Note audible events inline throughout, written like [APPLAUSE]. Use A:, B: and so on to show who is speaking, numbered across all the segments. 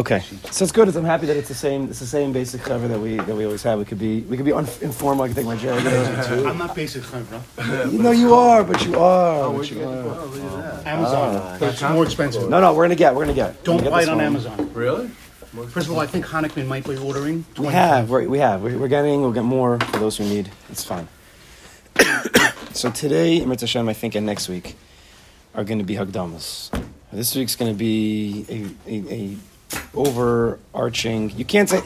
A: Okay, so it's good. I'm happy that it's the same. It's the same basic cover that we that we always have. We could be we could be informal. I can take my chair. [LAUGHS]
B: I'm not basic chevra.
A: You know you are, but you are.
B: Oh,
A: but you are.
B: Amazon,
A: Ah.
B: but it's more expensive.
A: No, no, we're gonna get. We're gonna get.
B: Don't
A: We're gonna
B: buy
A: get
B: it on
A: one.
B: Amazon.
C: Really?
B: First of all, I think Hannekman might be ordering.
A: We have. We're, we have. We're, we're getting. We'll get more for those who need. It's fine. [COUGHS] so today, Emir Hashem, I think, and next week are going to be Hagdamas. This week's going to be a, a, a overarching. You can't say.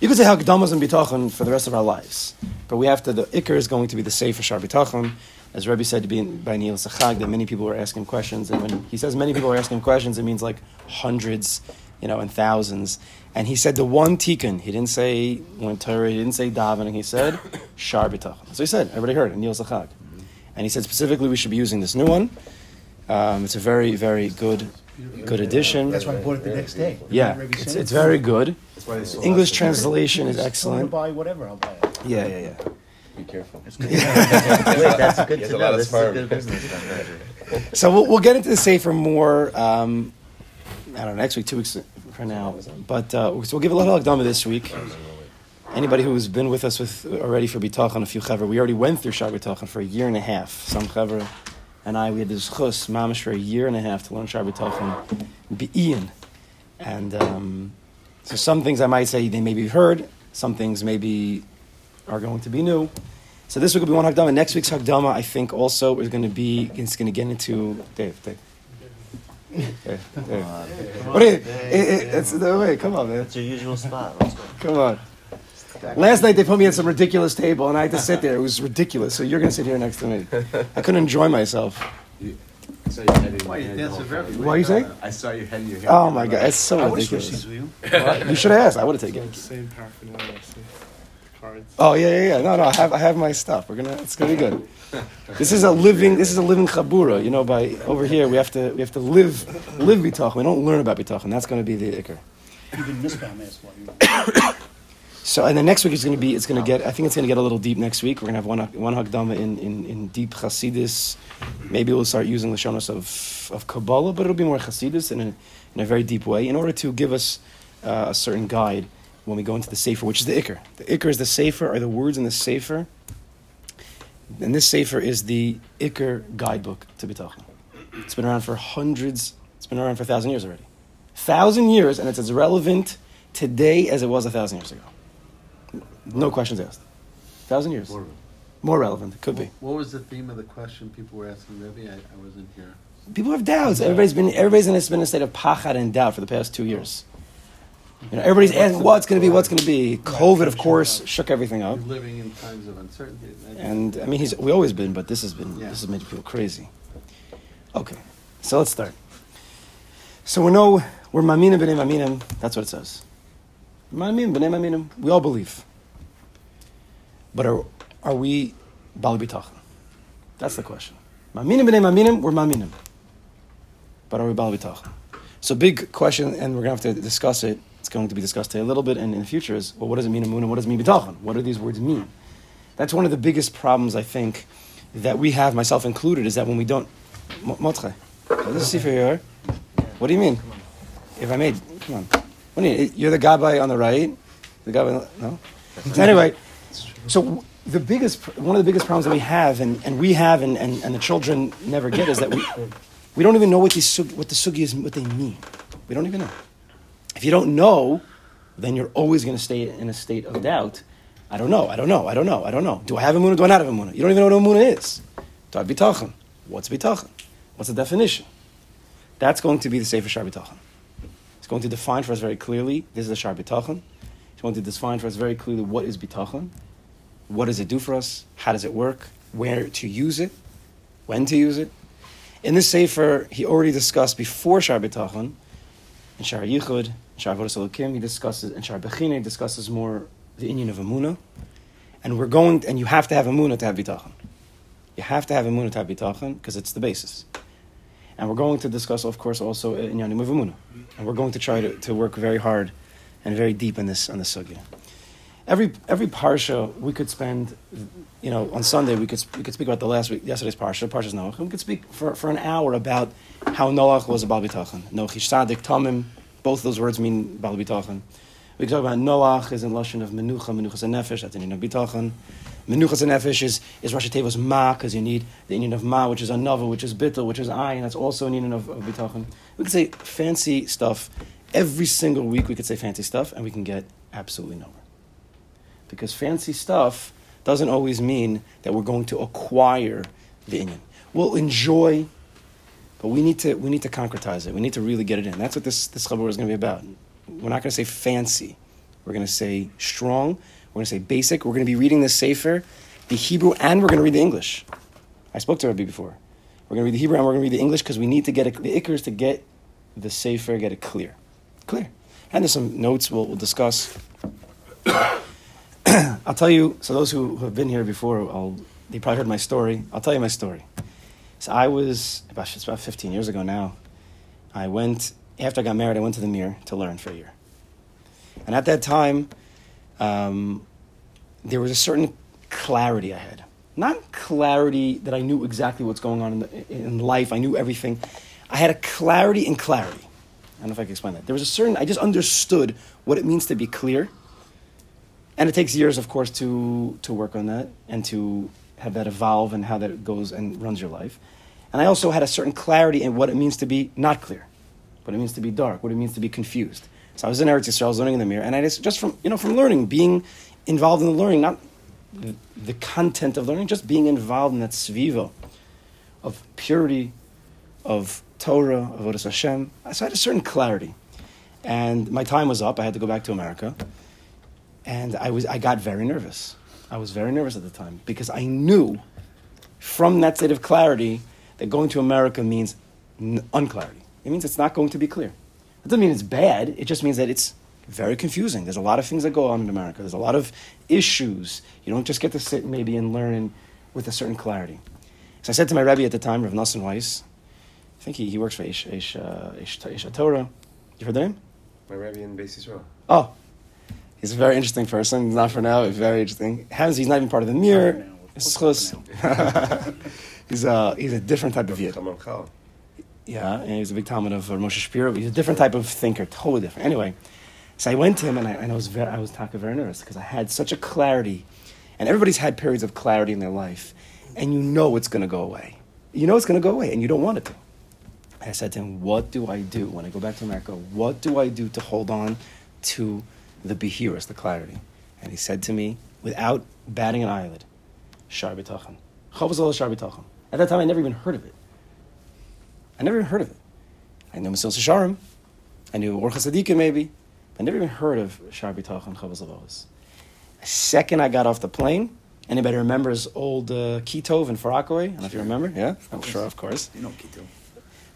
A: You could say Hagdamas and Bitachon for the rest of our lives, but we have to. The Iker is going to be the Sefer Shar Bitachon. As Rebbe said to be by Neil Sachag, that many people were asking questions, and when he says many people are asking questions, it means like hundreds, you know, and thousands. And he said the one tikkun. He didn't say when Torah. He didn't say davening. He said [COUGHS] Shar Bitachon. So he said. Everybody heard. Neil Sachag, and he said specifically we should be using this new one. Um, it's a very, very good, good addition.
B: That's why I bought it the next day.
A: Yeah, it's, it's very good.
C: That's why they sold
A: English
C: us.
A: translation is
B: I'm
A: excellent.
B: buy whatever. I'll buy it.
A: Yeah, yeah, yeah.
C: Be careful. [LAUGHS]
D: Wait, that's good to know.
C: of
D: This is a good business.
A: So we'll, we'll get into the safer more. Um, I don't know next week, two weeks from now. But uh, so we'll give a lot of Akdama this week. Anybody who's been with us with already for Bitachon, a few chaver, we already went through Shar Bitachon for a year and a half. Some chaver and I, we had this chus mamish for a year and a half to learn Shar Bitachon, Ian, and um, so some things I might say they maybe you've heard, some things maybe are going to be new. So this week will be one Hagdama. Next week's Hagdama, I think, also is going to be, it's going to get into, Dave, Dave. Dave, Dave. What you, it, it, it's, no, wait, come on, man.
D: It's your usual spot. Let's go.
A: Come on. Last night they put me at some ridiculous table and I had to sit there. It was ridiculous. So you're going to sit here next to me. I couldn't enjoy myself.
C: Uh, I saw your head in your hand.
E: That's oh
C: the
E: a
C: whole
E: very-
C: time.
A: What are you saying?
C: I saw your head in your hand.
A: Oh my God, it's so
B: I
A: ridiculous.
B: seats with you.
A: You should have asked. I would have taken it.
E: Same paraphernalia, cards.
A: Oh yeah, yeah, yeah. No, no. I have, I have my stuff. We're gonna. It's gonna be good. This is a living. This is a living chabura. You know, by over here we have to we have to live live bitachon. We don't learn about bitachon. That's going to be the ikr.
B: Even Misbah asked why you. [COUGHS]
A: So and then next week is going to be. It's going to get. I think it's going to get a little deep next week. We're going to have one one hagdama in, in, in deep Hasidus. Maybe we'll start using the shonos of of Kabbalah, but it'll be more Hasidus in a in a very deep way, in order to give us uh, a certain guide when we go into the sefer, which is the ikr. The ikr is the sefer, are the words in the sefer. And this sefer is the ikr guidebook to bitachon. It's been around for hundreds. It's been around for a thousand years already. Thousand years, and it's as relevant today as it was a thousand years ago. No questions asked. Thousand years.
E: More-
A: More relevant. It could be.
E: What was the theme of the question people were asking Rebbe? I, I wasn't here.
A: People have doubts. Everybody's been everybody's in a, been in a state of pachad and doubt for the past two years. You know, everybody's asking what's going to be, what's going to be. COVID, of course, shook everything up.
E: We're living in times of uncertainty.
A: And I mean, he's we always been, but this has been
E: Yeah.
A: this has made people crazy. Okay, so let's start. So we know we're maminim b'nei maminim. That's what it says. Maminim b'nei maminim. We all believe. But are are we bal bitachon? That's the question. Maminim b'nei maminim. We're maminim. But are we bal bitachon? So big question, and we're going to have to discuss it. It's going to be discussed today a little bit, and in the future is well, what does it mean amun and what does it mean bitachon? What do these words mean? That's one of the biggest problems I think that we have, myself included, is that when we don't. Mo- Motche, this is here. What do you mean? If I made, come on. What do you mean? You're the guy by on the right. The guy by the, no. Anyway, so the biggest, one of the biggest problems that we have, and, and we have, and, and, and the children never get, is that we, we don't even know what these what the sugi is, what they mean. We don't even know. If you don't know, then you're always going to stay in a state of doubt. I don't know. I don't know. I don't know. I don't know. Do I have a munah? Do I not have a munah? You don't even know what a munah is. Do I have bitachon? What's bitachon? What's the definition? That's going to be the Sefer Shar Bitachon. It's going to define for us very clearly. This is a Shar Bitachon. It's going to define for us very clearly what is bitachon, what does it do for us, how does it work, where to use it, when to use it. In this Sefer, he already discussed before Shar Bitachon, in Shar Yichud, in Shar Elokim, he discusses, in Shar Bechina, he discusses more the Inyan of Amunah. And we're going, and you have to have Amunah to have Bitachon. You have to have Amunah to have Bitachon, because it's the basis. And we're going to discuss, of course, also in Yanim of Amunah. And we're going to try to, to work very hard and very deep in this, on this sugya. Every, every parsha we could spend, you know, on Sunday we could, we could speak about the last week, yesterday's parsha, Parshas Noach, we could speak for, for an hour about how Noach was a Bal Bitachon. Noach Sadik Tamim, Both those words mean Bal Bitachon. We could talk about Noach is in Lashon of Menucha, Menuchas and Nefesh, that's the Inyan of Bitachon. Menuchas and Nefesh is, is Rosh Teva's Ma, because you need the Inyan of Ma, which is Anava, which is Bittel, which is Ayin, that's also an Inyan of, of. We could say fancy stuff. Every single week we could say fancy stuff, and we can get absolutely nowhere. Because fancy stuff doesn't always mean that we're going to acquire the Inyan. We'll enjoy, but we need to, we need to concretize it. We need to really get it in. That's what this, this Chabur is going to be about. We're not going to say fancy. We're going to say strong. We're going to say basic. We're going to be reading the Sefer, the Hebrew, and we're going to read the English. I spoke to Rabbi before. We're going to read the Hebrew and we're going to read the English because we need to get the Iker is to get the Sefer, get it clear. Clear. And there's some notes we'll, we'll discuss. I'll tell you, so those who, have been here before, I'll, they probably heard my story. I'll tell you my story. So I was, about, it's about 15 years ago now. I went, after I got married, I went to the Mir to learn for a year. And at that time, um, there was a certain clarity I had. Not clarity that I knew exactly what's going on in, the, in life, I knew everything. I had a clarity in clarity. I don't know if I can explain that. There was a certain, I just understood what it means to be clear. And it takes years, of course, to, to work on that and to have that evolve and how that goes and runs your life. And I also had a certain clarity in what it means to be not clear, what it means to be dark, what it means to be confused. So I was in Eretz Yisrael, I was learning in the mirror, and I just, just from, you know, from learning, being involved in the learning, not the, the content of learning, just being involved in that sviva of purity, of Torah, of Avodas Hashem. So I had a certain clarity. And my time was up. I had to go back to America. And I, was, I got very nervous. I was very nervous at the time because I knew from that state of clarity that going to America means n- unclarity. It means it's not going to be clear. It doesn't mean it's bad. It just means that it's very confusing. There's a lot of things that go on in America. There's a lot of issues. You don't just get to sit maybe and learn with a certain clarity. So I said to my Rebbe at the time, Rav Nassim Weiss, I think he, he works for Ish, Ish, uh, Ish, Ish Torah. You heard the name?
C: My Rebbe in Beis Yisrael.
A: Oh, he's a very interesting person. Not for now. Very interesting. He's not even part of the mirror.
B: Not now.
A: It's close. [LAUGHS] he's a he's a different type of yid. Yeah, and he's a big Talmud of uh, Moshe Shapiro. He's a different type of thinker, totally different. Anyway, so I went to him and I, and I was very I was talking very nervous because I had such a clarity, and everybody's had periods of clarity in their life, and you know it's going to go away. You know it's going to go away, and you don't want it to. I said to him, What do I do when I go back to America? What do I do to hold on to the behiras, the clarity? And he said to me, without batting an eyelid, Shar B'tachan. Chavaz Shar At that time, I never even heard of it. I never even heard of it. I knew Mesilas Yesharim. I knew Orcha Sadiqa maybe. I never even heard of Shar B'tachan, Chavaz The second I got off the plane, anybody remembers old uh, Kitov in Far Rockaway? I don't know if you remember. Yeah? I'm sure, of course.
B: You know, Kito.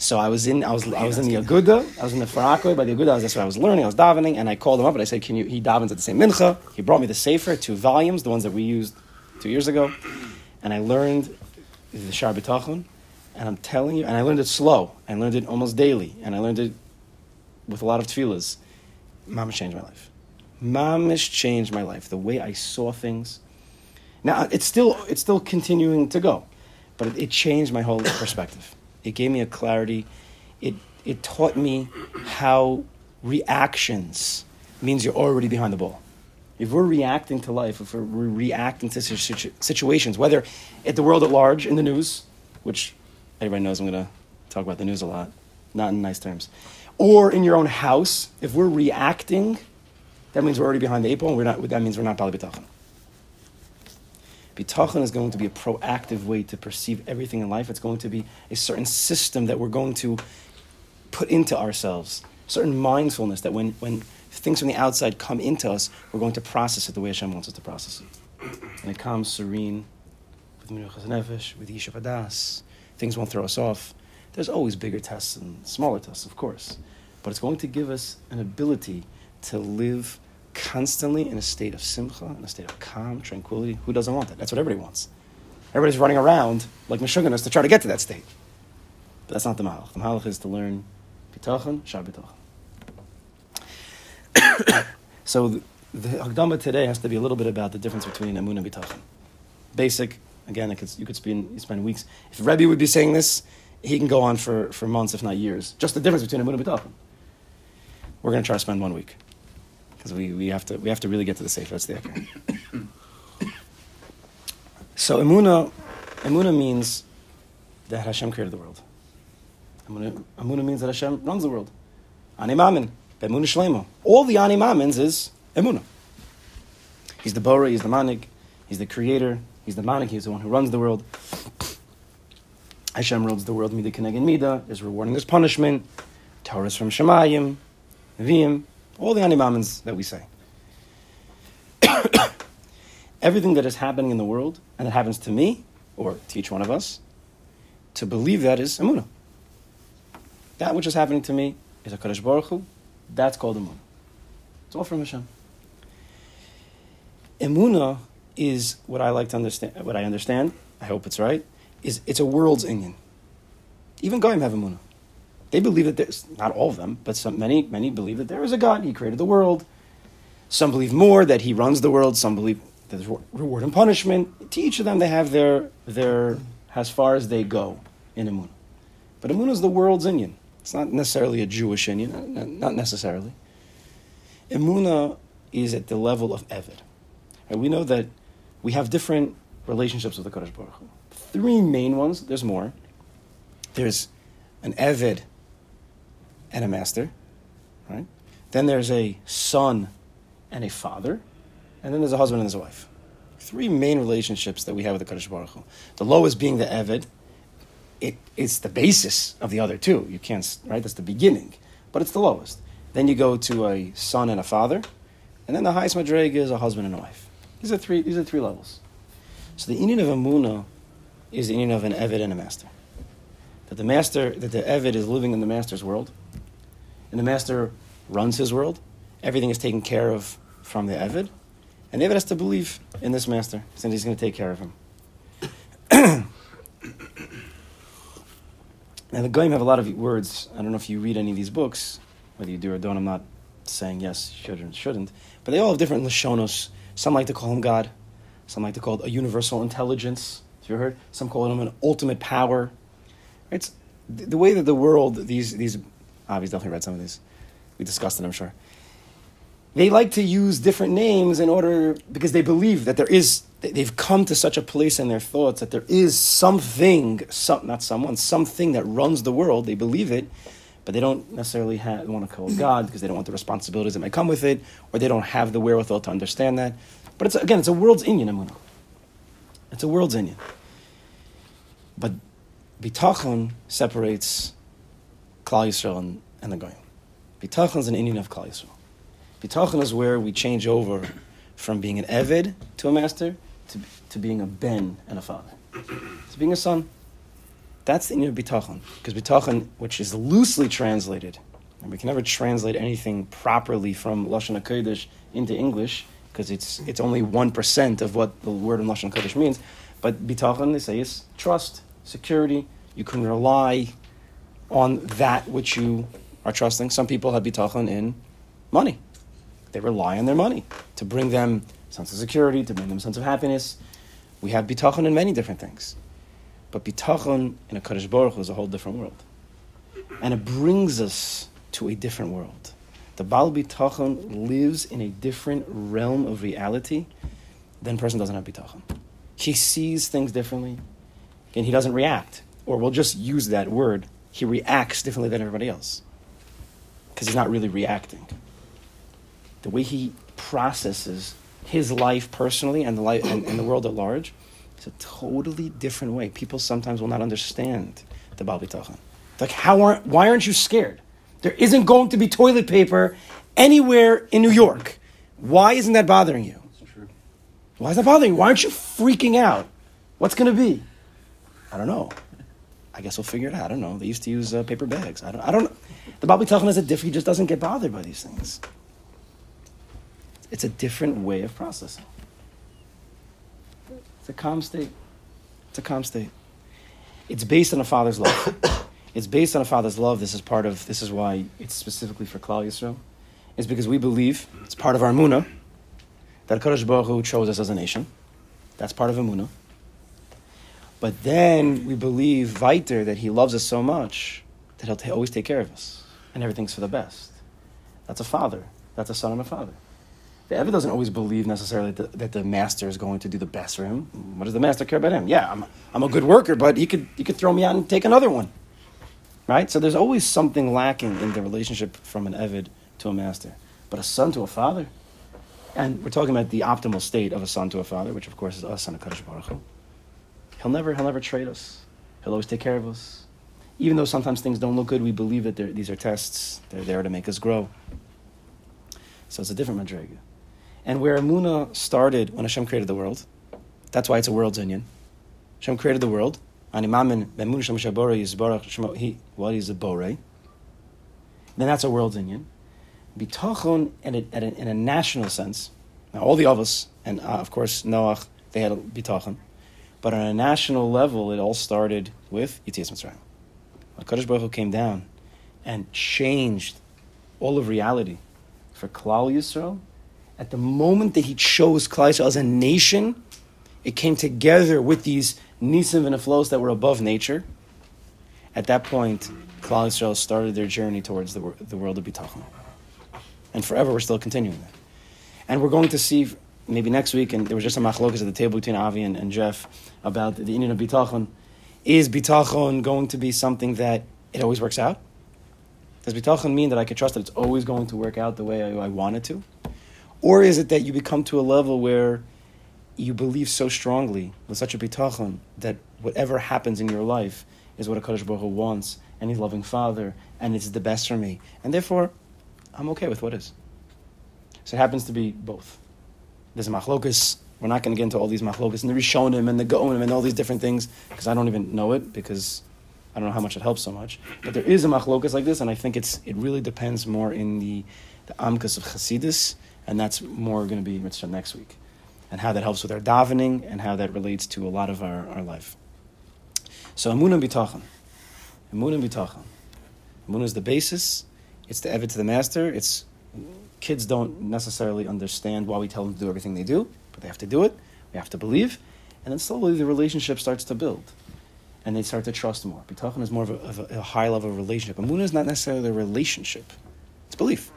A: So I was in, I was, I was in the Aguda, I was in the Far Rockaway by the Aguda. That's where I was learning. I was davening, and I called him up and I said, "Can you?" He davens at the same mincha. He brought me the sefer, two volumes, the ones that we used two years ago, and I learned the Shar B'tachon. And I'm telling you, and I learned it slow. I learned it almost daily, and I learned it with a lot of tefillahs. Mamish changed my life. Mamish changed my life. The way I saw things. Now it's still it's still continuing to go, but it, it changed my whole perspective. It gave me a clarity. It it taught me how reactions means you're already behind the ball. If we're reacting to life, if we're, reacting to situ- situations, whether at the world at large in the news, which everybody knows I'm going to talk about the news a lot, not in nice terms, or in your own house, if we're reacting, that means we're already behind the eight ball, and we're not, that means we're not Bali B'tachan. Bitachon is going to be a proactive way to perceive everything in life. It's going to be a certain system that we're going to put into ourselves, certain mindfulness that when, when things from the outside come into us, we're going to process it the way Hashem wants us to process it. And it comes serene, with Menuchas Nefesh, with Yishuv Adas. Things won't throw us off. There's always bigger tests and smaller tests, of course. But it's going to give us an ability to live constantly in a state of simcha, in a state of calm, tranquility. Who doesn't want that? That's what everybody wants. Everybody's running around like Meshuggahs to try to get to that state. But that's not the Mahalach. The Mahalach is to learn Bitachon, Shar Bitachon. [COUGHS] so the, the Hagdama today has to be a little bit about the difference between Amun and Bitachon. Basic, again, could, you could spend, spend weeks. If Rebbe would be saying this, he can go on for, for months, if not years. Just the difference between Amun and Bitachon. we're going to try to spend one week because we, we have to we have to really get to the safe. That's the [COUGHS] so emuna, emuna means that Hashem created the world. Emuna, emuna means that Hashem runs the world. Ani mamin, b'emuna shlema. All the ani mamins is emuna. He's the bora, he's the Manik, he's the creator, he's the Manik, he's the one who runs the world. [COUGHS] Hashem rules the world, mida kenegin mida, there's rewarding, there's punishment. Torah is from Shemayim, Nevi'im, all the animamins that we say. [COUGHS] Everything that is happening in the world, and that happens to me, or to each one of us, to believe that is Emunah. That which is happening to me is a Kadosh Baruch Hu, that's called Emunah. It's all from Hashem. Emunah is what I like to understand, what I understand, I hope it's right, is it's a world's Inyan. Even Goyim have Emunah. They believe that there's, not all of them, but some, many, many believe that there is a God, He created the world. Some believe more that He runs the world, some believe there's reward and punishment. To each of them, they have their, their as far as they go in Emunah. But Emunah is the world's Inyan. It's not necessarily a Jewish Inyan, not necessarily. Emunah uh, is at the level of Eved. And we know that we have different relationships with the Kodesh Baruch Hu. Three main ones, there's more. There's an Eved and a master, right? Then there's a son and a father, and then there's a husband and his wife. Three main relationships that we have with the Kaddish Baruch Hu. The lowest being the Eved. It, it's the basis of the other two. You can't, right? That's the beginning, but it's the lowest. Then you go to a son and a father, and then the highest madrega is a husband and a wife. These are three. These are three levels. So the union of a Amuna is the union of an Eved and a master. That the master, that the Eved is living in the master's world, and the master runs his world. Everything is taken care of from the Eved, and the Eved has to believe in this master, since he's going to take care of him. [COUGHS] now the Goyim have a lot of words. I don't know if you read any of these books, whether you do or don't. I'm not saying yes, should or shouldn't, but they all have different lashonos. Some like to call him God. Some like to call it a universal intelligence. Have you heard? Some call him an ultimate power. It's the way that the world, these, these, Avi's definitely read some of these. We discussed it, I'm sure. They like to use different names in order, because they believe that there is, they've come to such a place in their thoughts that there is something, some, not someone, something that runs the world. They believe it, but they don't necessarily have, want to call God because they don't want the responsibilities that might come with it, or they don't have the wherewithal to understand that. But it's, again, it's a world's Amunah. It's a world's Inyan. But bitachon separates Klal Yisrael and, and the Goyim. Bitachon is an Inyan of Klal Yisrael. Bitachon is where we change over from being an Eved to a master to, to being a Ben and a father. To being a son. That's the Inyan of Bitachon. Because Bitachon, which is loosely translated, and we can never translate anything properly from Lashon HaKodesh into English, because it's, it's only 1% of what the word in Lashon HaKodesh means. But Bitachon, they say, is trust, security. You can rely on that which you are trusting. Some people have bitachon in money. They rely on their money to bring them sense of security, to bring them sense of happiness. We have bitachon in many different things. But bitachon in a Kaddish Baruch is a whole different world. And it brings us to a different world. The Baal bitachon lives in a different realm of reality than person doesn't have bitachon. He sees things differently and he doesn't react. Or we'll just use that word. He reacts differently than everybody else. Because he's not really reacting. The way he processes his life personally and the life and, and the world at large is a totally different way. People sometimes will not understand the Baal Bitachon. Like, how aren't, why aren't you scared? There isn't going to be toilet paper anywhere in New York. Why isn't that bothering you?
E: That's true.
A: Why is that bothering you? Why aren't you freaking out? What's going to be? I don't know. I guess we'll figure it out. I don't know. They used to use uh, paper bags. I don't. I don't. The Baal Bitachon is a different. He just doesn't get bothered by these things. It's a different way of processing. It's a calm state. It's a calm state. It's based on a father's love. [COUGHS] it's based on a father's love. This is part of. This is why it's specifically for Klal Yisrael. It's because we believe it's part of our Muna that Kadosh Baruch Hu chose us as a nation. That's part of Amunah. But then we believe weiter that he loves us so much that he'll ta- always take care of us and everything's for the best. That's a father. That's a son and a father. The Eved doesn't always believe necessarily that the, that the master is going to do the best for him. What does the master care about him? Yeah, I'm, I'm a good worker, but he could, he could throw me out and take another one. Right? So there's always something lacking in the relationship from an Eved to a master. But a son to a father, and we're talking about the optimal state of a son to a father, which of course is us, son of Kadosh Baruch Hu. He'll never, he'll never trade us. He'll always take care of us. Even though sometimes things don't look good, we believe that these are tests. They're there to make us grow. So it's a different madrega. And where Amuna started when Hashem created the world, that's why it's a world's union. Hashem created the world. Animamin b'emunah shem shabore he what is a bore? Then that's a world's union. Bitachon at a, in a national sense. Now all the others and uh, of course Noach they had bitachon, but on a national level it all started with Yitzias Mitzrayim. When Kadosh Baruch Hu came down and changed all of reality for Klal Yisrael, at the moment that he chose Klal Yisrael as a nation, it came together with these nisim and aflos that were above nature. At that point, Klal Yisrael started their journey towards the, the world of Bitachon. And forever, we're still continuing that. And we're going to see, maybe next week, and there was just a machlokas at the table between Avi and, and Jeff about the Inyan of Bitachon. Is Bitachon going to be something that it always works out? Does Bitachon mean that I can trust that it's always going to work out the way I, I want it to? Or is it that you become to a level where you believe so strongly with such a bitachon that whatever happens in your life is what a Kadosh Baruch Hu wants, and He's loving Father, and it's the best for me, and therefore I'm okay with what is. So it happens to be both. There's a machlokus. We're not going to get into all these machlokus and the Rishonim and the Gonim and all these different things because I don't even know it because I don't know how much it helps so much. But there is a machlokus like this, and I think it's it really depends more in the the amkas of Chasidus, and that's more going to be mitzvah next week, and how that helps with our davening and how that relates to a lot of our, our life. So Amunah Bitachon, Amunah Bitachon, Amunah is the basis. It's the eved to the master. It's kids don't necessarily understand why we tell them to do everything they do, but they have to do it. We have to believe, and then slowly the relationship starts to build and they start to trust more. Bitachon is more of a, of a, a high level relationship. Amunah is not necessarily a relationship; it's belief.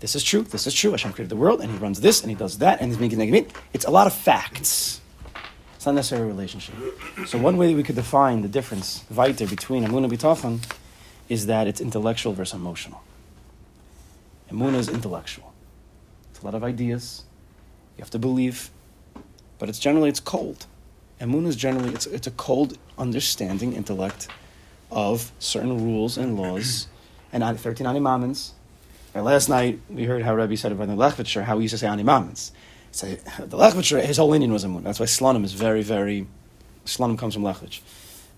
A: This is true. This is true. Hashem created the world, and He runs this, and He does that, and He's making negative. It's a lot of facts. It's not necessarily a relationship. So one way we could define the difference, weiter, between Amunah and Bitachon, is that it's intellectual versus emotional. Amunah is intellectual. A lot of ideas. You have to believe, but it's generally it's cold. Emunah is generally it's, it's a cold understanding intellect of certain rules and laws [CLEARS THROAT] and 13 animamins. Right, last night we heard how Rabbi said about the Lechvitcher, how he used to say animamins. Say [LAUGHS] the Lechvitcher, his whole Inyan was Emunah. That's why Slonim is very, very Slonim comes from Lechvitch.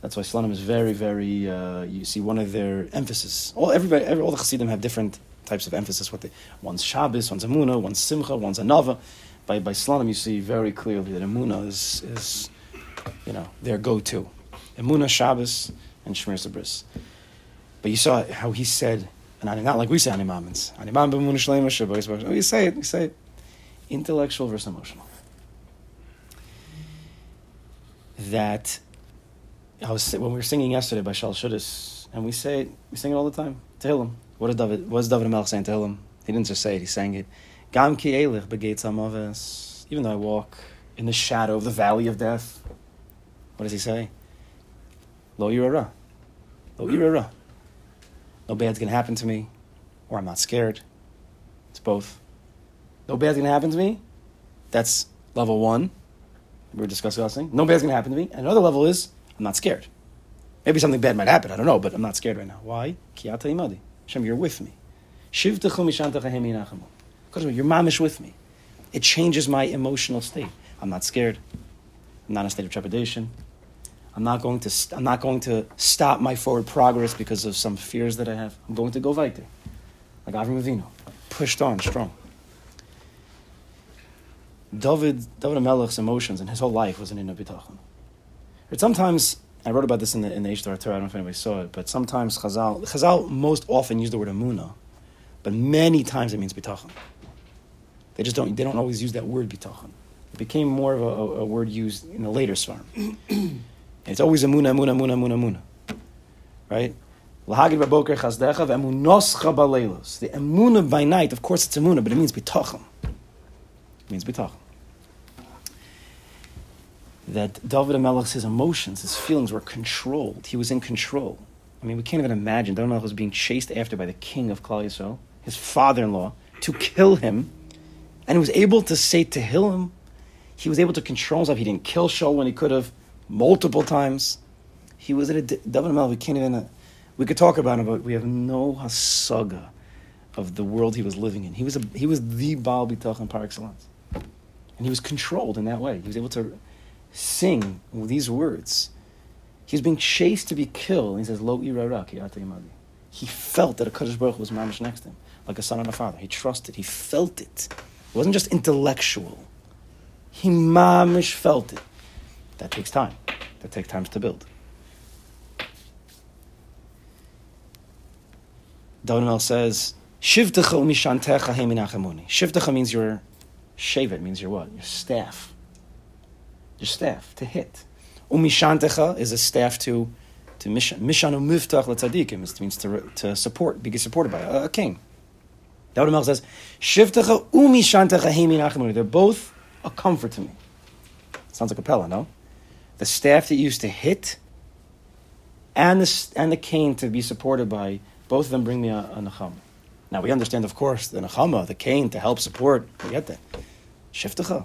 A: That's why Slonim is very, very. Uh, you see one of their emphasis. All everybody, every, all the Chassidim have different types of emphasis. What they one's Shabbos, one's Emunah, one's Simcha, one's Anava. By by Slonim, you see very clearly that Emunah is is you know, their go-to. Emunah, Shabbos, and Shemir Sabris. But you saw how he said, and not like we say animamins. Animam b'emunah shleima shabbos. Oh, you say it, you say it. Intellectual versus emotional. That, I was, when we were singing yesterday by Shal Shuddis, and we say we sing it all the time. Tehillim. What did David, what does David Melch say to Tehillim? He didn't just say it, he sang it. Gam ki elich begates. Even though I walk in the shadow of the valley of death, what does he say? Lo yirara. Lo yirara. No bad's gonna happen to me, or I'm not scared. It's both. No bad's gonna happen to me. That's level one. We were discussing. No bad's gonna happen to me. And another level is I'm not scared. Maybe something bad might happen. I don't know, but I'm not scared right now. Why? Ki ata imadi. Hashem, you're with me. Shivtechu mishantecha hemi nachamu. Because you're mamish with me. It changes my emotional state. I'm not scared. I'm not in a state of trepidation. I'm not going to. St- I'm not going to stop my forward progress because of some fears that I have. I'm going to go weiter, like Avram Avinu, pushed on, strong. David, David Melech's emotions and his whole life was an inner bitachon. Sometimes I wrote about this in the in the Ishtar Torah. I don't know if anybody saw it, but sometimes Chazal, Chazal most often use the word amuna, but many times it means bitachon. They just don't. They don't always use that word bitachon. It became more of a, a, a word used in the later svarm. [CLEARS THROAT] it's always amuna, amuna, amuna, amuna, amuna. Right? L'hagid b'boker chazdecha v'emunoscha b'leilos. The emuna by night, of course it's emuna, but it means bitachon. It means bitachon. That David HaMelech's his emotions, his feelings were controlled. He was in control. I mean, we can't even imagine. David HaMelech was being chased after by the king of Klal Yisrael, his father-in-law, to kill him. And he was able to say to him, he was able to control himself. He didn't kill Shaul when he could have, multiple times. He was at a David HaMelech. We can't even. Uh, we could talk about him, but we have no hasaga of the world he was living in. He was a, he was the Baal Bitachon par excellence, and he was controlled in that way. He was able to sing these words. He's being chased to be killed. And he says, "Lo irarak yimadi." He felt that a Kaddish Baruch was mamish next to him, like a son and a father. He trusted. He felt it. It wasn't just intellectual. He mamish felt it. That takes time. That takes time to build. Donel says, Shivtecha means your shevet, means your what? Your staff. Your staff, to hit. Umishantecha is a staff to to mishan. Mishan umiftach letzadikim. It means to, to support, be supported by a, a king. Donel says, Shivtecha umishantecha heminachamuni. They're both a comfort to me. Sounds like a pella, no? The staff that you used to hit and the, and the cane to be supported by both of them bring me a, a Nechama. Now we understand, of course, the Nechama, the cane to help support. We get that. Shiftecha.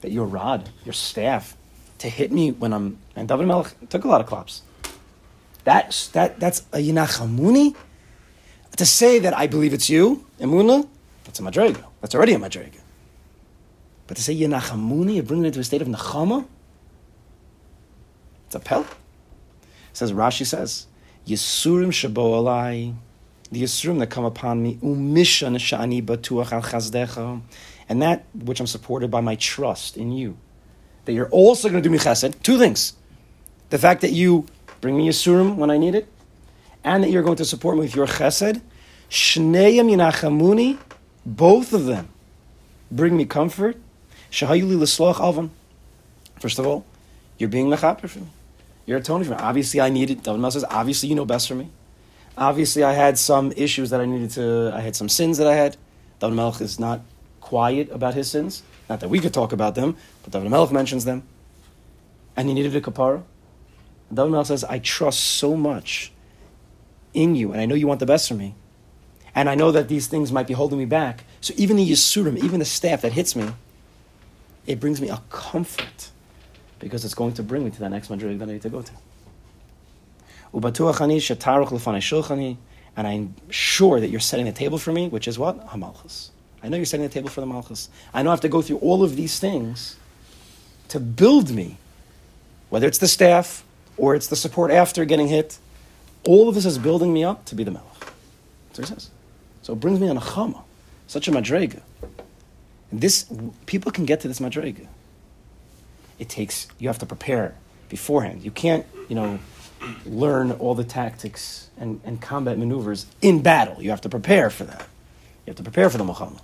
A: That your rod, your staff, to hit me when I'm. And David Melech took a lot of claps. That's, that, that's a Yinachamuni. To say that I believe it's you, Emuna, that's a Madrega. That's already a Madrega. But to say Yinachamuni, you bring it into a state of Nechama, it's a pel. Says Rashi says, Yisurim shabo alai, the Yisurim that come upon me, umishan shani batuach al chazdecha, and that which I'm supported by my trust in you. That you're also going to do me chesed. Two things. The fact that you bring me a Yisurim when I need it, and that you're going to support me with your chesed. Shneim yinachamuni, both of them bring me comfort. Shahayuli l'sloch alvan. First of all, you're being mechaper for me. You're atoning for me. Obviously, I needed. David Mel says, obviously, you know best for me. Obviously, I had some issues that I needed to. I had some sins that I had. David Melech is not quiet about his sins. Not that we could talk about them, but David Melech mentions them. And he needed a kapara. David Melech says, I trust so much in you, and I know you want the best for me. And I know that these things might be holding me back. So even the Yisurim, even the staff that hits me, it brings me a comfort because it's going to bring me to that next madrig that I need to go to. And I'm sure that you're setting the table for me, which is what? Hamalchus. I know you're setting the table for the Malchus. I know I have to go through all of these things to build me, whether it's the staff or it's the support after getting hit. All of this is building me up to be the Melech. That's what he says. So it brings me on a chama, such a madrega. And this, people can get to this madrega. It takes, you have to prepare beforehand. You can't, you know, learn all the tactics and, and combat maneuvers in battle. You have to prepare for that. You have to prepare for the Muhammad.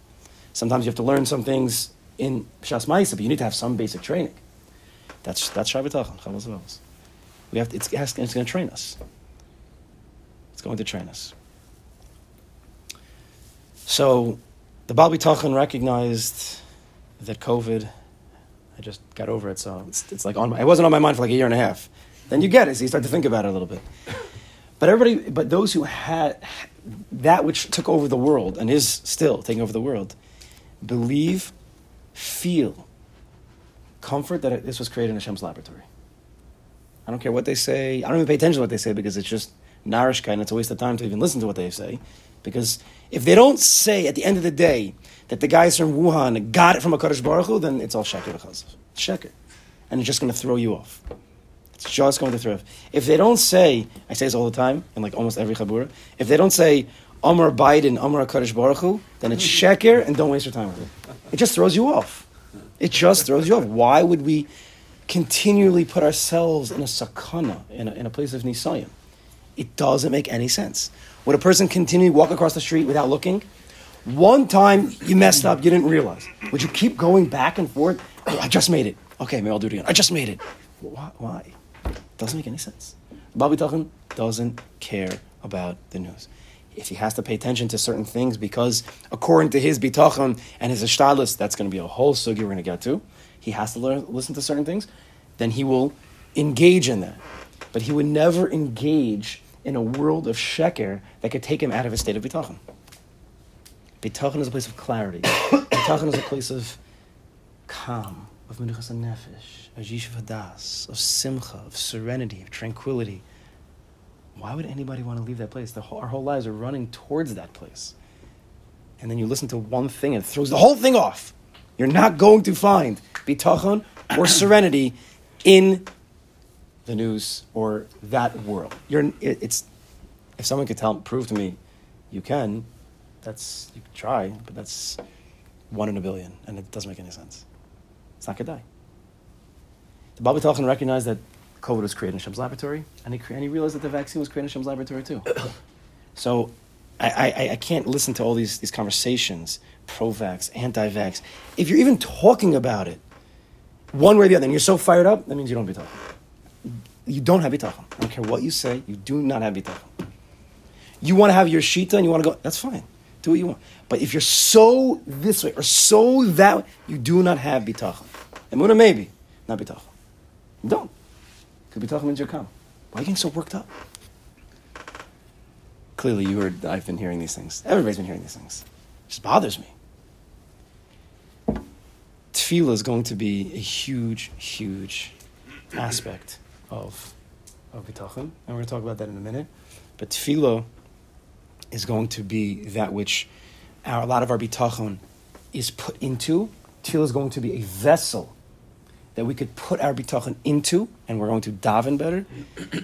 A: Sometimes you have to learn some things in Shas Ma'isa, but you need to have some basic training. That's that's Shabbatachon, We have to, it's, it's going to train us. It's going to train us. So, the Baal B'tachon recognized that COVID. I just got over it, so it's, it's like on. My, it wasn't on my mind for like a year and a half. Then you get it, so you start to think about it a little bit. But everybody, but those who had that which took over the world and is still taking over the world, believe, feel comfort that this was created in Hashem's laboratory. I don't care what they say. I don't even pay attention to what they say because it's just narishka and it's a waste of time to even listen to what they say. Because if they don't say at the end of the day that the guys from Wuhan got it from a Kaddish Baruch Hu, then it's all sheker It's sheker. And it's just going to throw you off. It's just going to throw off. If they don't say, I say this all the time, in like almost every chabura, if they don't say, Amar Biden, Amar Kaddish Baruch Hu, then it's sheker and don't waste your time with it. It just throws you off. It just throws you off. Why would we continually put ourselves in a sakana, in a, in a place of nisayim? It doesn't make any sense. Would a person continue to walk across the street without looking? One time you messed up, you didn't realize. Would you keep going back and forth? Oh, I just made it. Okay, maybe I'll do it again. I just made it. Why? Why? Doesn't make any sense. Baal Bitachon doesn't care about the news. If he has to pay attention to certain things because according to his Bitachon and his Ishtadlis, that's going to be a whole sugi we're going to get to. He has to learn, listen to certain things. Then he will engage in that. But he would never engage in a world of sheker that could take him out of his state of Bitachon. Bitachon is a place of clarity. [COUGHS] Bitachon is a place of calm, of menuchas nefesh, of yishuv of simcha, of serenity, of tranquility. Why would anybody want to leave that place? The whole, our whole lives are running towards that place. And then you listen to one thing and it throws the whole thing off. You're not going to find bitachon or [COUGHS] serenity in the news or that world. You're, it, it's, if someone could tell, prove to me you can, that's, you could try, but that's one in a billion, and it doesn't make any sense. It's not Kedai. The Baal B'Tachon recognized that COVID was created in Hashem's laboratory, and he, and he realized that the vaccine was created in Hashem's laboratory too. [CLEARS THROAT] so I, I, I can't listen to all these, these conversations, pro-vax, anti-vax. If you're even talking about it, one way or the other, and you're so fired up, that means you don't have bitachon. You don't have bitachon. I don't care what you say, you do not have bitachon. You want to have your shita and you want to go, that's fine. Do what you want. But if you're so this way or so that way, you do not have bitachon. Emuna maybe, not bitachon. You don't. Because bitachon means you're calm. Why are you getting so worked up? Clearly, you heard, I've been hearing these things. Everybody's been hearing these things. It just bothers me. Tefillah is going to be a huge, huge aspect of, of bitachon. And we're going to talk about that in a minute. But tefillah is going to be that which our, a lot of our bitachon is put into. Tefillah is going to be a vessel that we could put our bitachon into, and we're going to daven better.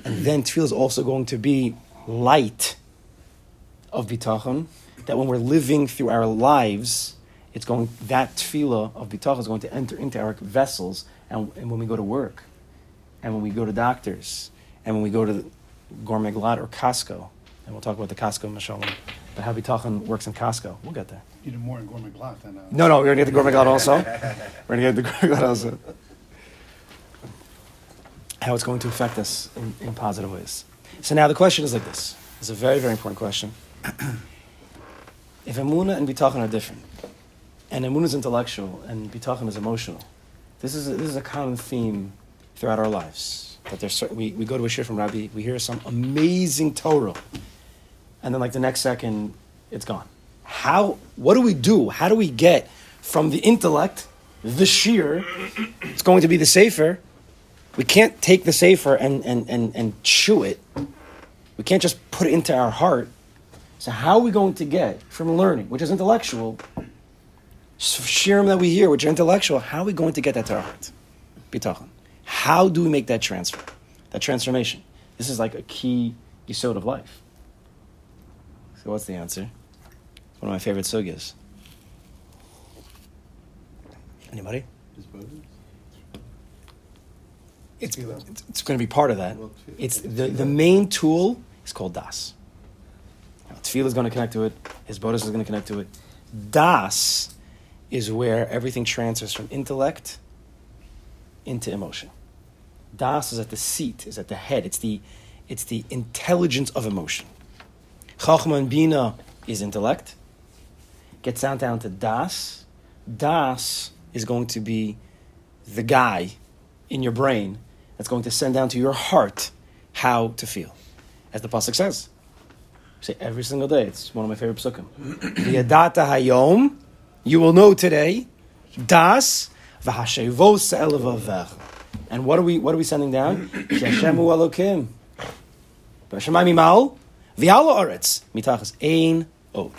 A: and then tefillah is also going to be light of bitachon, that when we're living through our lives, it's going that tefillah of bitachon is going to enter into our vessels, and, and when we go to work, and when we go to doctors, and when we go to the Gourmet Glatt or Costco, and we'll talk about the Costco, mashallah, but how bitachon works in Costco. We'll get there.
B: You did more in gourmet glatt than. Uh,
A: No, no, we're gonna get the Gourmet Glatt also. We're gonna get the Gourmet Glatt also. How it's going to affect us in, in positive ways. So now the question is like this. It's a very, very important question. [CLEARS THROAT] if Amuna and Bitachon are different, and Amuna is intellectual and Bitachon is emotional, this is a, this is a common theme throughout our lives. That there's certain, we, we go to a shir from Rabbi, we hear some amazing Torah, and then like the next second, it's gone. How? What do we do? How do we get from the intellect, the shir? It's going to be the safer. We can't take the safer and and and and chew it. We can't just put it into our heart. So how are we going to get from learning, which is intellectual, shirim that we hear, which are intellectual? How are we going to get that to our heart? Bitachon. How do we make that transfer, that transformation? This is like a key yisod of life. So what's the answer? One of my favorite sugyas. Anybody? It's, it's, it's going to be part of that. It's the, the main tool is called das. Now, Tefillah is going to connect to it. His bonus is going to connect to it. Das is where everything transfers from intellect into emotion. Das is at the seat, is at the head. It's the, it's the intelligence of emotion. Chachma and Bina is intellect. Gets down down to Das. Das is going to be the guy in your brain that's going to send down to your heart how to feel. As the Pasuk says. Say every single day. It's one of my favorite psukim. [CLEARS THROAT] V'yadata hayom, you will know today, das v'hashevos elevavech. And what are we what are we sending down? [CLEARS THROAT] Hashem hu Elokim. B'Hashemayim imal, v'yala oretz, mitachas ein od.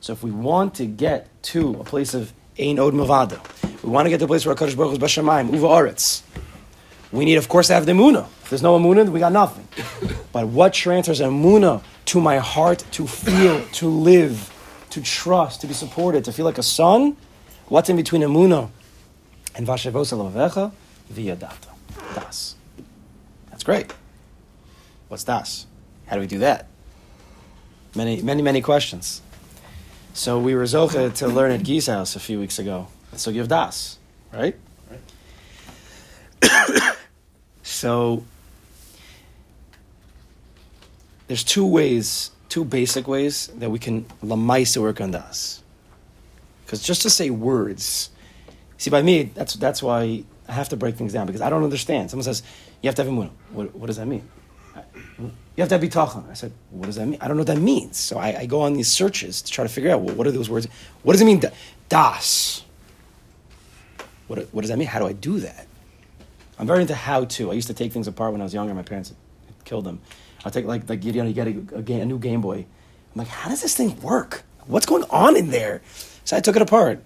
A: So if we want to get to a place of ein od mavado, we want to get to a place where HaKadosh Baruch Hu is b'Hashemayim, uva oretz, we need, of course, to have the emuna. If there's no emuna, we got nothing. [LAUGHS] but what transfers emuna to my heart to feel, to live, to trust, to be supported, to feel like a son? What's in between emuna and vashevos alavecha? Via data. Das. That's great. What's das? How do we do that? Many, many, many questions. So we were zocha to learn at Geese House a few weeks ago. So give das, right? [COUGHS] so there's two ways, two basic ways that we can lamaisa work on das. Because just to say words, see, by me, that's that's why I have to break things down because I don't understand. Someone says you have to have imunah. What, what does that mean? You have to have bitachon. I said, what does that mean? I don't know what that means. So I, I go on these searches to try to figure out well, what are those words. What does it mean? Das. What, what does that mean? How do I do that? I'm very into how to. I used to take things apart when I was younger. My parents killed them. I'll take like like you know you get a, a, ga- a new Game Boy. I'm like, how does this thing work? What's going on in there? So I took it apart,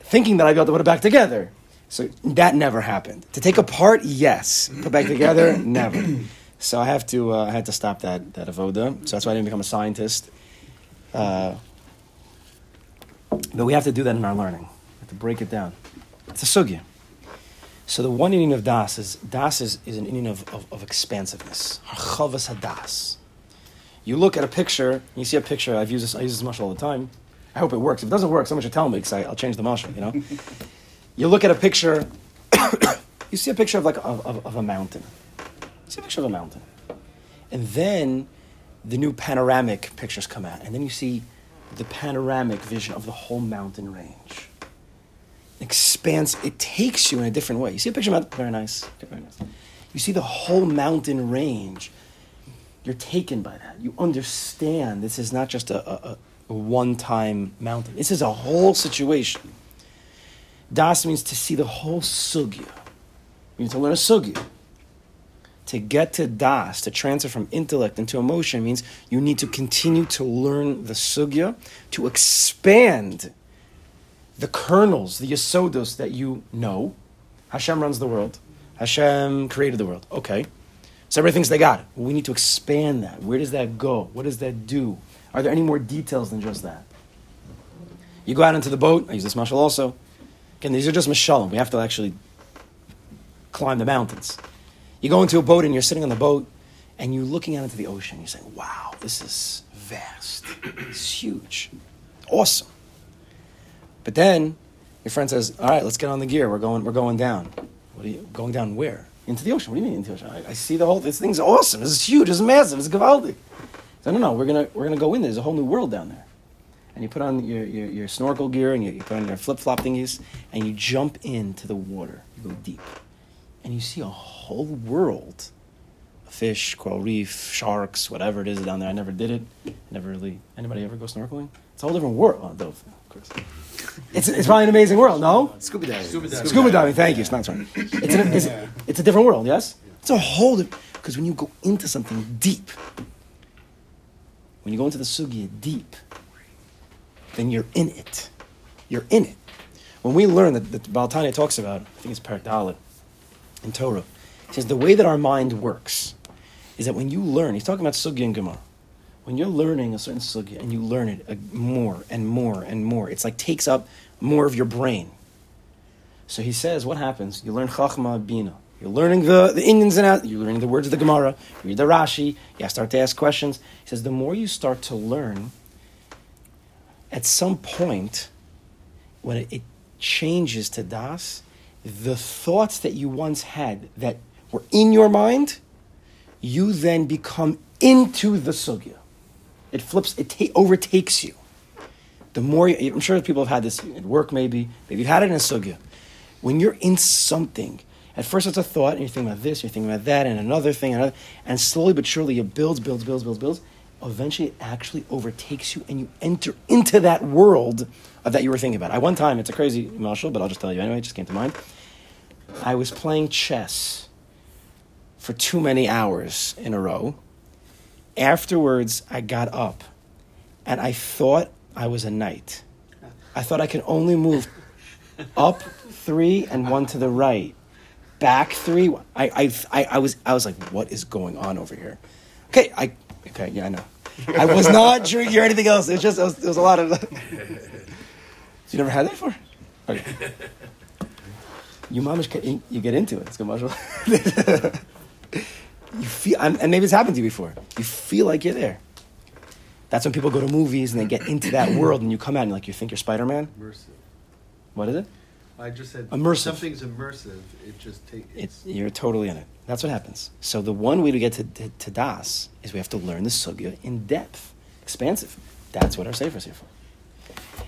A: thinking that I'd be able to put it back together. So that never happened. To take apart, yes. Put back together, [COUGHS] never. So I have to. Uh, I had to stop that that avoda. So that's why I didn't become a scientist. Uh, but we have to do that in our learning. We have to break it down. It's a sugya. So the one meaning of das is das is, is an meaning of, of, of expansiveness. Harchavas hadas. You look at a picture, you see a picture. I've used this. I use this mushal all the time. I hope it works. If it doesn't work, someone should tell me because I'll change the mushal. You know. [LAUGHS] you look at a picture. [COUGHS] you see a picture of like of, of, of a mountain. You see a picture of a mountain, and then the new panoramic pictures come out, and then you see the panoramic vision of the whole mountain range expands. It takes you in a different way. You see a picture of mountain, very nice, very nice. You see the whole mountain range. You're taken by that. You understand this is not just a, a, a one-time mountain. This is a whole situation. Das means to see the whole sugya. You need to learn a sugya. To get to das, to transfer from intellect into emotion, means you need to continue to learn the sugya, to expand the kernels, the yasodos that you know. Hashem runs the world. Hashem created the world. Okay. So everything's they got. We need to expand that. Where does that go? What does that do? Are there any more details than just that? You go out into the boat. I use this mashal also. Again, these are just mashalim. We have to actually climb the mountains. You go into a boat and you're sitting on the boat and you're looking out into the ocean. You're saying, wow, this is vast. It's huge. Awesome. But then your friend says, "All right, let's get on the gear. We're going. We're going down. What are you going down? Where? Into the ocean? What do you mean into the ocean? I, I see the whole. This thing's awesome. This is huge. It's massive. It's gavaldic. So no, no, we're gonna we're gonna go in. there. There's a whole new world down there. And you put on your, your, your snorkel gear and you, you put on your flip flop thingies and you jump into the water. You go deep, and you see a whole world. Of fish, coral reef, sharks, whatever it is down there. I never did it. Never really. Anybody ever go snorkeling? It's a whole different world. Oh, of course. It's, it's probably an amazing world, no?
C: Scuba diving. Scuba diving.
A: Scuba diving, thank you. It's not sorry. It's, an, it's, it's a different world, yes? It's a whole because when you go into something deep, when you go into the sugya deep, then you're in it. You're in it. When we learn that, that Baltania talks about, I think it's Parak in Torah, he says the way that our mind works is that when you learn, he's talking about sugya and Gemara. When you're learning a certain sugya and you learn it uh, more and more and more, it's like takes up more of your brain. So he says, what happens? You learn Chachma Bina. You're learning the, the ins and outs. You're learning the words of the Gemara. You read the Rashi. You start to ask questions. He says, the more you start to learn, at some point, when it, it changes to Das, the thoughts that you once had that were in your mind, you then become into the sugya. It flips, it ta- overtakes you. The more, you, I'm sure people have had this at work, maybe, maybe you've had it in a sugya. When you're in something, at first it's a thought, and you're thinking about this, you're thinking about that, and another thing, another, and slowly but surely it builds, builds, builds, builds, builds. Eventually, it actually overtakes you, and you enter into that world of that you were thinking about. I one time, it's a crazy mashal, but I'll just tell you anyway. It just came to mind. I was playing chess for too many hours in a row. Afterwards, I got up, and I thought I was a knight. I thought I could only move [LAUGHS] up three and one to the right, back three. I, I, I, I was, I was like, what is going on over here? Okay, I, okay, yeah, I know. I was [LAUGHS] not drinking or anything else. It was just, it was, it was a lot of. [LAUGHS] you never had that before? Okay. You mamish, you get into it. It's good. You feel, and and maybe it's happened to you before. You feel like you're there. That's when people go to movies and they get into that [CLEARS THROAT] world, and you come out and like you think you're Spider Man.
E: Mercy.
A: What is it?
E: I just said,
A: Immersive.
E: something's immersive, it just takes.
A: It, you're totally in it. That's what happens. So the one way to get to, to, to Das is we have to learn the sugya in depth, expansive. That's what our sefer is here for.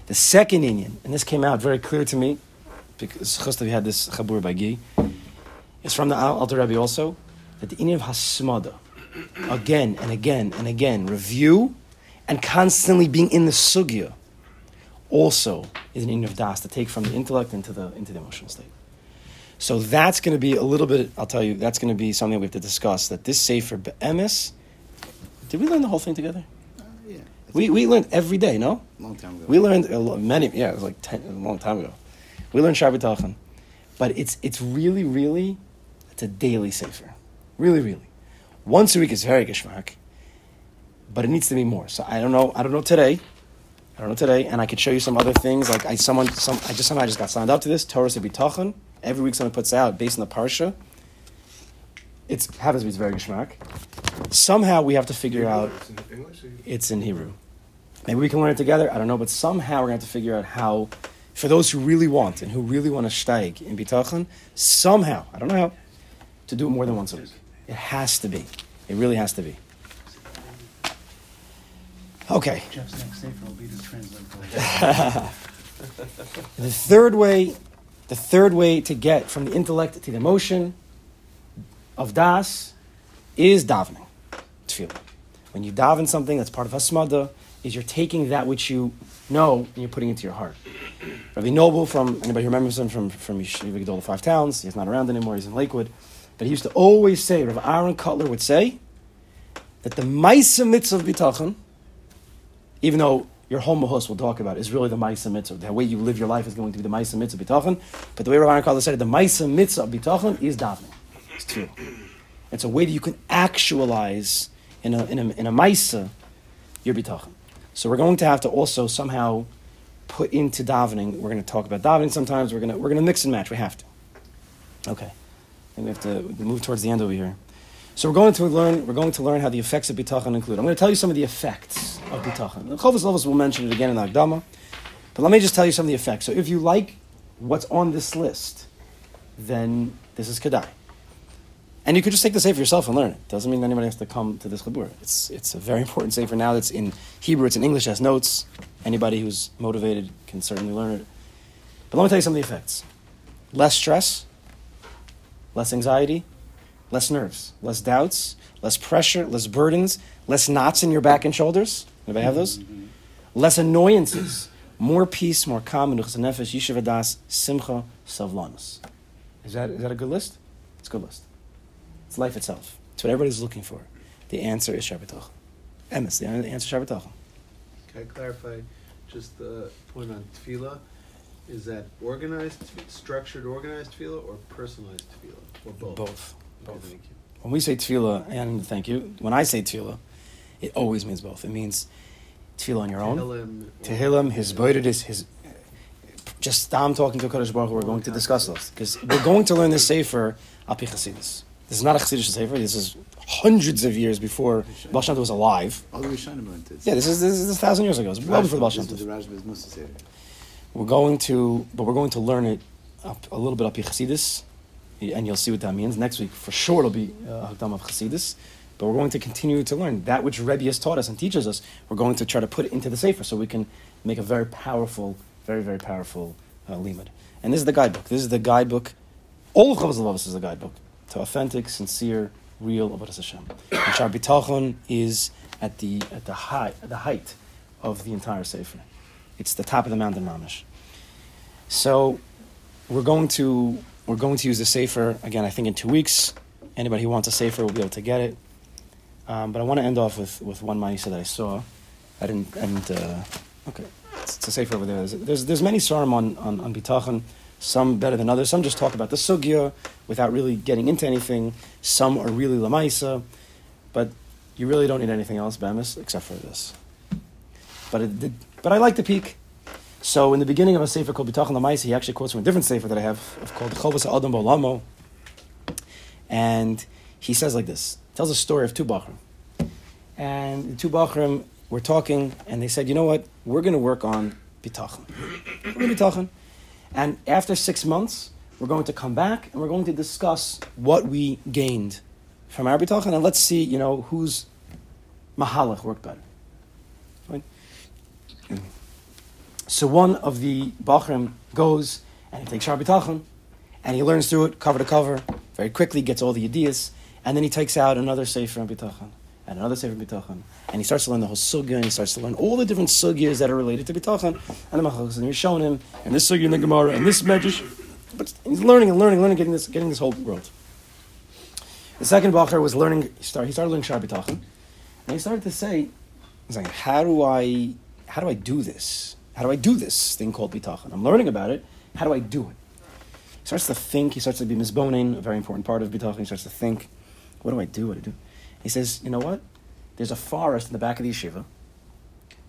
A: The second inyan, and this came out very clear to me, because Chustav had this chabur by Gi, is from the Alter Rebbe also, that the inyan of Hasmada, again and again and again, review and constantly being in the sugya, also is an inyan of Das to take from the intellect into the, into the emotional state. So that's going to be a little bit, I'll tell you, that's going to be something we have to discuss. That this Sefer Be'emes, did we learn the whole thing together?
C: Uh, yeah.
A: We, we learned every day, no?
C: Long time ago.
A: We learned a lo- many, yeah, it was like 10, a long time ago. We learned Shabbat. But it's, it's really, really, it's a daily Sefer. Really, really. Once a week is very geschmack, but it needs to be more. So I don't know, I don't know today. I don't know today, and I could show you some other things. Like I, someone, some, I just somehow just got signed up to this Torah Sebitachan. Every week, someone puts out based on the parsha. It's happens to be very geschmack. Somehow we have to figure out
C: It's in English?
A: it's in Hebrew. Maybe we can learn it together. I don't know, but somehow we're going to have to figure out how, for those who really want and who really want to steig in bitachon, somehow I don't know how to do it more than once a week. It has to be. It really has to be. Okay.
B: Jeff's next sefer will be to translate. [LAUGHS]
A: The third way, the third way to get from the intellect to the emotion of das is davening, tefillah. When you daven something that's part of hasmada, is you're taking that which you know and you're putting it into your heart. Rabbi Noble from anybody who remembers him from from Yeshiva Gedolah of Five Towns, he's not around anymore. He's in Lakewood, but he used to always say. Rabbi Aaron Kotler would say that the Maisa mitzvah of bitachon, even though your whole mahos will talk about is really the Maisa mitzvah. The way you live your life is going to be the Maisa mitzvah bitachon. But the way Rabbi Aaron Kotler said it, the Maisa mitzvah bitachon is davening. It's true. It's a way that you can actualize in a in a, in a Maisa your bitachon. So we're going to have to also somehow put into davening. We're going to talk about davening sometimes. We're going to we're going to mix and match. We have to. Okay, Think we have to move towards the end over here. So we're going to learn. We're going to learn how the effects of bitachon include. I'm going to tell you some of the effects of bitachon. The Chovos Halevavos will mention it again in the Hakdama, but let me just tell you some of the effects. So if you like what's on this list, then this is kedai. And you could just take the sefer yourself and learn it. Doesn't mean anybody has to come to this chabur. It's it's a very important sefer now. That's in Hebrew. It's in English. Has notes. Anybody who's motivated can certainly learn it. But let me tell you some of the effects: less stress, less anxiety, less nerves, less doubts, less pressure, less burdens, less knots in your back and shoulders. Anybody have those? Less annoyances, more peace, more calm, menuchas nefesh, yishuv adas, simcha, savlanus. Is that, is that a good list? It's a good list. It's life itself. It's what everybody's looking for. The answer is Shabbat Emes, the answer is Shabbat
E: Can I clarify just the point on tefillah? Is that organized, structured, organized tefillah, or personalized tefillah, or both?
A: Both.
E: Okay,
A: Both.
E: thank you.
A: When we say tefillah, and thank you, when I say tefillah, it always means both. It means tefillah on your own.
E: Tehillim.
A: his boidedis, his. Just I'm talking to Kadosh Baruch Hu, we're going to discuss those because we're going to learn this sefer al pi This is not a Chassidish sefer. This is hundreds of years before Baal Shem was alive.
C: Oh, All the Rishonim learned this.
A: Yeah, this is this is a thousand years ago. It's well before the Baal Shem
C: This is
A: Tov. We're going to, but we're going to learn it up, a little bit up Chassidus, and you'll see what that means. Next week, for sure, it'll be uh, Hakdam of Chassidus. But we're going to continue to learn that which Rebbe has taught us and teaches us. We're going to try to put it into the Sefer so we can make a very powerful, very, very powerful uh, limud. And this is the guidebook. This is the guidebook. All of Lavavas is the guidebook to authentic, sincere, real Avodas Hashem. And Shar is at the at the height, the height of the entire Sefer. It's the top of the mountain, mamish. So we're going to we're going to use the sefer again. I think in two weeks. Anybody who wants a sefer will be able to get it. Um, but I want to end off with, with one Ma'isa that I saw. I didn't. And uh, okay, it's, it's a sefer over there. There's there's, many sarim on on on bitachon. Some better than others. Some just talk about the sugya without really getting into anything. Some are really lamaisa, but you really don't need anything else, Bemis, except for this. But it did, but I like the peak. So in the beginning of a sefer called Bitachon Lamaisa, he actually quotes from a different sefer that I have called Chovas Adam Bolamo, and he says like this: tells a story of two bachrim, and the two bachrim were talking, and they said, you know what, we're going to work on Bitachon, we're to Bitachon, And after six months, we're going to come back and we're going to discuss what we gained from our bitachon, and let's see, you know, whose mahalach worked better. So one of the bachrim goes and he takes Shar Bitachon, and he learns through it cover to cover very quickly, gets all the ideas, and then he takes out another Sefer on Bitachon and another Sefer Bitachon, and he starts to learn the whole sugya, and he starts to learn all the different sugyas that are related to Bitachon, and the Machalachas, and you're showing him, and this sugya in the Gemara, and this Medrash, but he's learning and learning, and learning, getting this, getting this whole world. The second Bacher was learning, he started, he started learning Shar Bitachon, and he started to say, he's like, how do I, how do I do this? How do I do this thing called Bitachon? I'm learning about it, how do I do it? He starts to think, he starts to be misboning, a very important part of Bitachon, he starts to think, what do I do, what do I do? He says, you know what? There's a forest in the back of the yeshiva.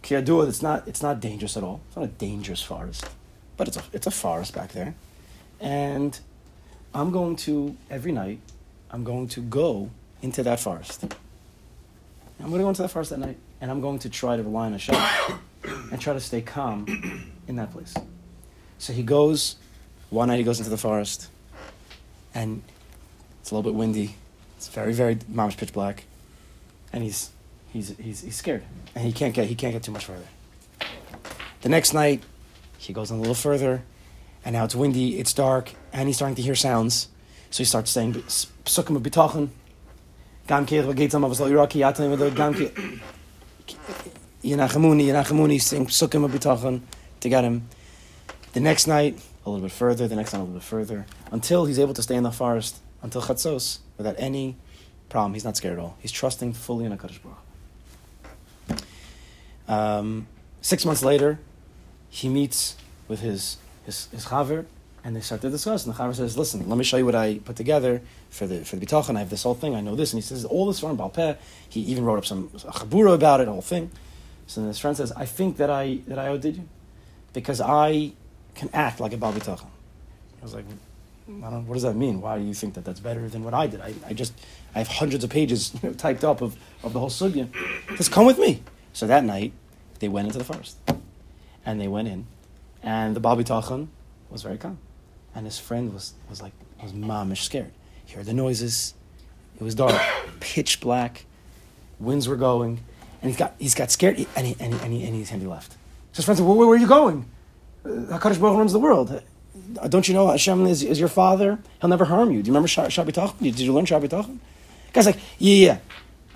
A: Kiyadua, it's not, it's not dangerous at all. It's not a dangerous forest, but it's a, it's a forest back there. And I'm going to, every night, I'm going to go into that forest. I'm going to go into that forest that night, and I'm going to try to rely on Hashem and try to stay calm in that place. So he goes, one night he goes into the forest, and it's a little bit windy. It's very, very mamish pitch black, and he's he's he's he's scared, and he can't get he can't get too much further. The next night, he goes a little further, and now it's windy, it's dark, and he's starting to hear sounds. So he starts saying psukim of bitachon. Gam sing v'geitzam avos lo yiraki yatim v'lo gam keir. Yenachamuni, Yenachamuni, saying psukim of bitachon to get him. The next night, a little bit further, the next night a little bit further, until he's able to stay in the forest until Chatzos without any problem. He's not scared at all. He's trusting fully in a Baruch. Um, six months later, he meets with his his, his chaver, and they start to discuss. And the chaver says, "Listen, let me show you what I put together for the for the bitachon. I have this whole thing. I know this." And he says, "All this from Balpeh." He even wrote up some chabura about it, whole thing. So his friend says, "I think that I that I outdid you, because I can act like a bal bitachon." I was like, I don't, what does that mean? Why do you think that that's better than what I did? I, I just, I have hundreds of pages you know, typed up of, of the whole sugya. Just come with me. So that night, they went into the forest. And they went in, and the Bitachon was very calm. And his friend was, was like, was mamish scared. He heard the noises. It was dark, [COUGHS] pitch black. Winds were going. And he's got, he's got scared, and, he, and, he, and, he, and, he, and he left. So his friend said, well, where, where are you going? Uh, HaKadosh Baruch runs the world. Don't you know Hashem is, is your father? He'll never harm you. Do you remember Shabbat Did you learn Shabbat Guy's like, yeah, yeah.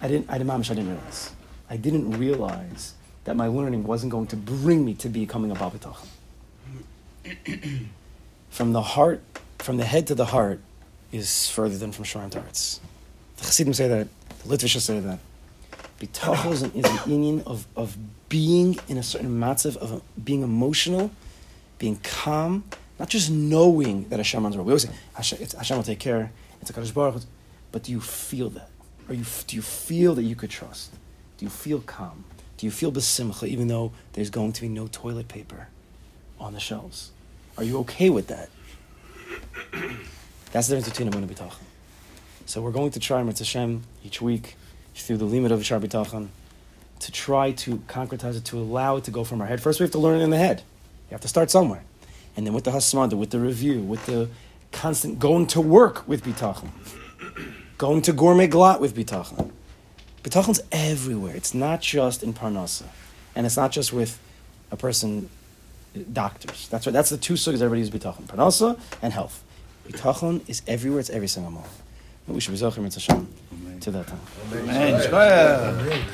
A: I didn't, I didn't, I didn't realize. I didn't realize that my learning wasn't going to bring me to becoming a Babitachim. From the heart, from the head to the heart, is further than from Shemaim to hearts. The Chassidim say that. The Litvish say that. Bitachon is an, inyan of, of being in a certain matzav, of being emotional, being calm, not just knowing that Hashem runs world. We always say Hashem, Hashem will take care. It's a Kadosh Baruch. But do you feel that? Or you, do you feel that you could trust? Do you feel calm? Do you feel besimcha even though there's going to be no toilet paper on the shelves? Are you okay with that? That's the difference between Emunah and Bitachon. So we're going to try Mitzvah Hashem each week through the limud of Shar Bitachon to try to concretize it, to allow it to go from our head. First, we have to learn it in the head. You have to start somewhere. And then with the Hasmada, with the review, with the constant going to work with Bitachon, going to gourmet glatt with Bitachon. Bitachon's everywhere. It's not just in Parnasa. And it's not just with a person, doctors. That's what, that's the two sugyas everybody uses Bitachon. Parnasa and health. Bitachon is everywhere. It's every single moment. We should be Zochim Hashem to that time.
B: Amen.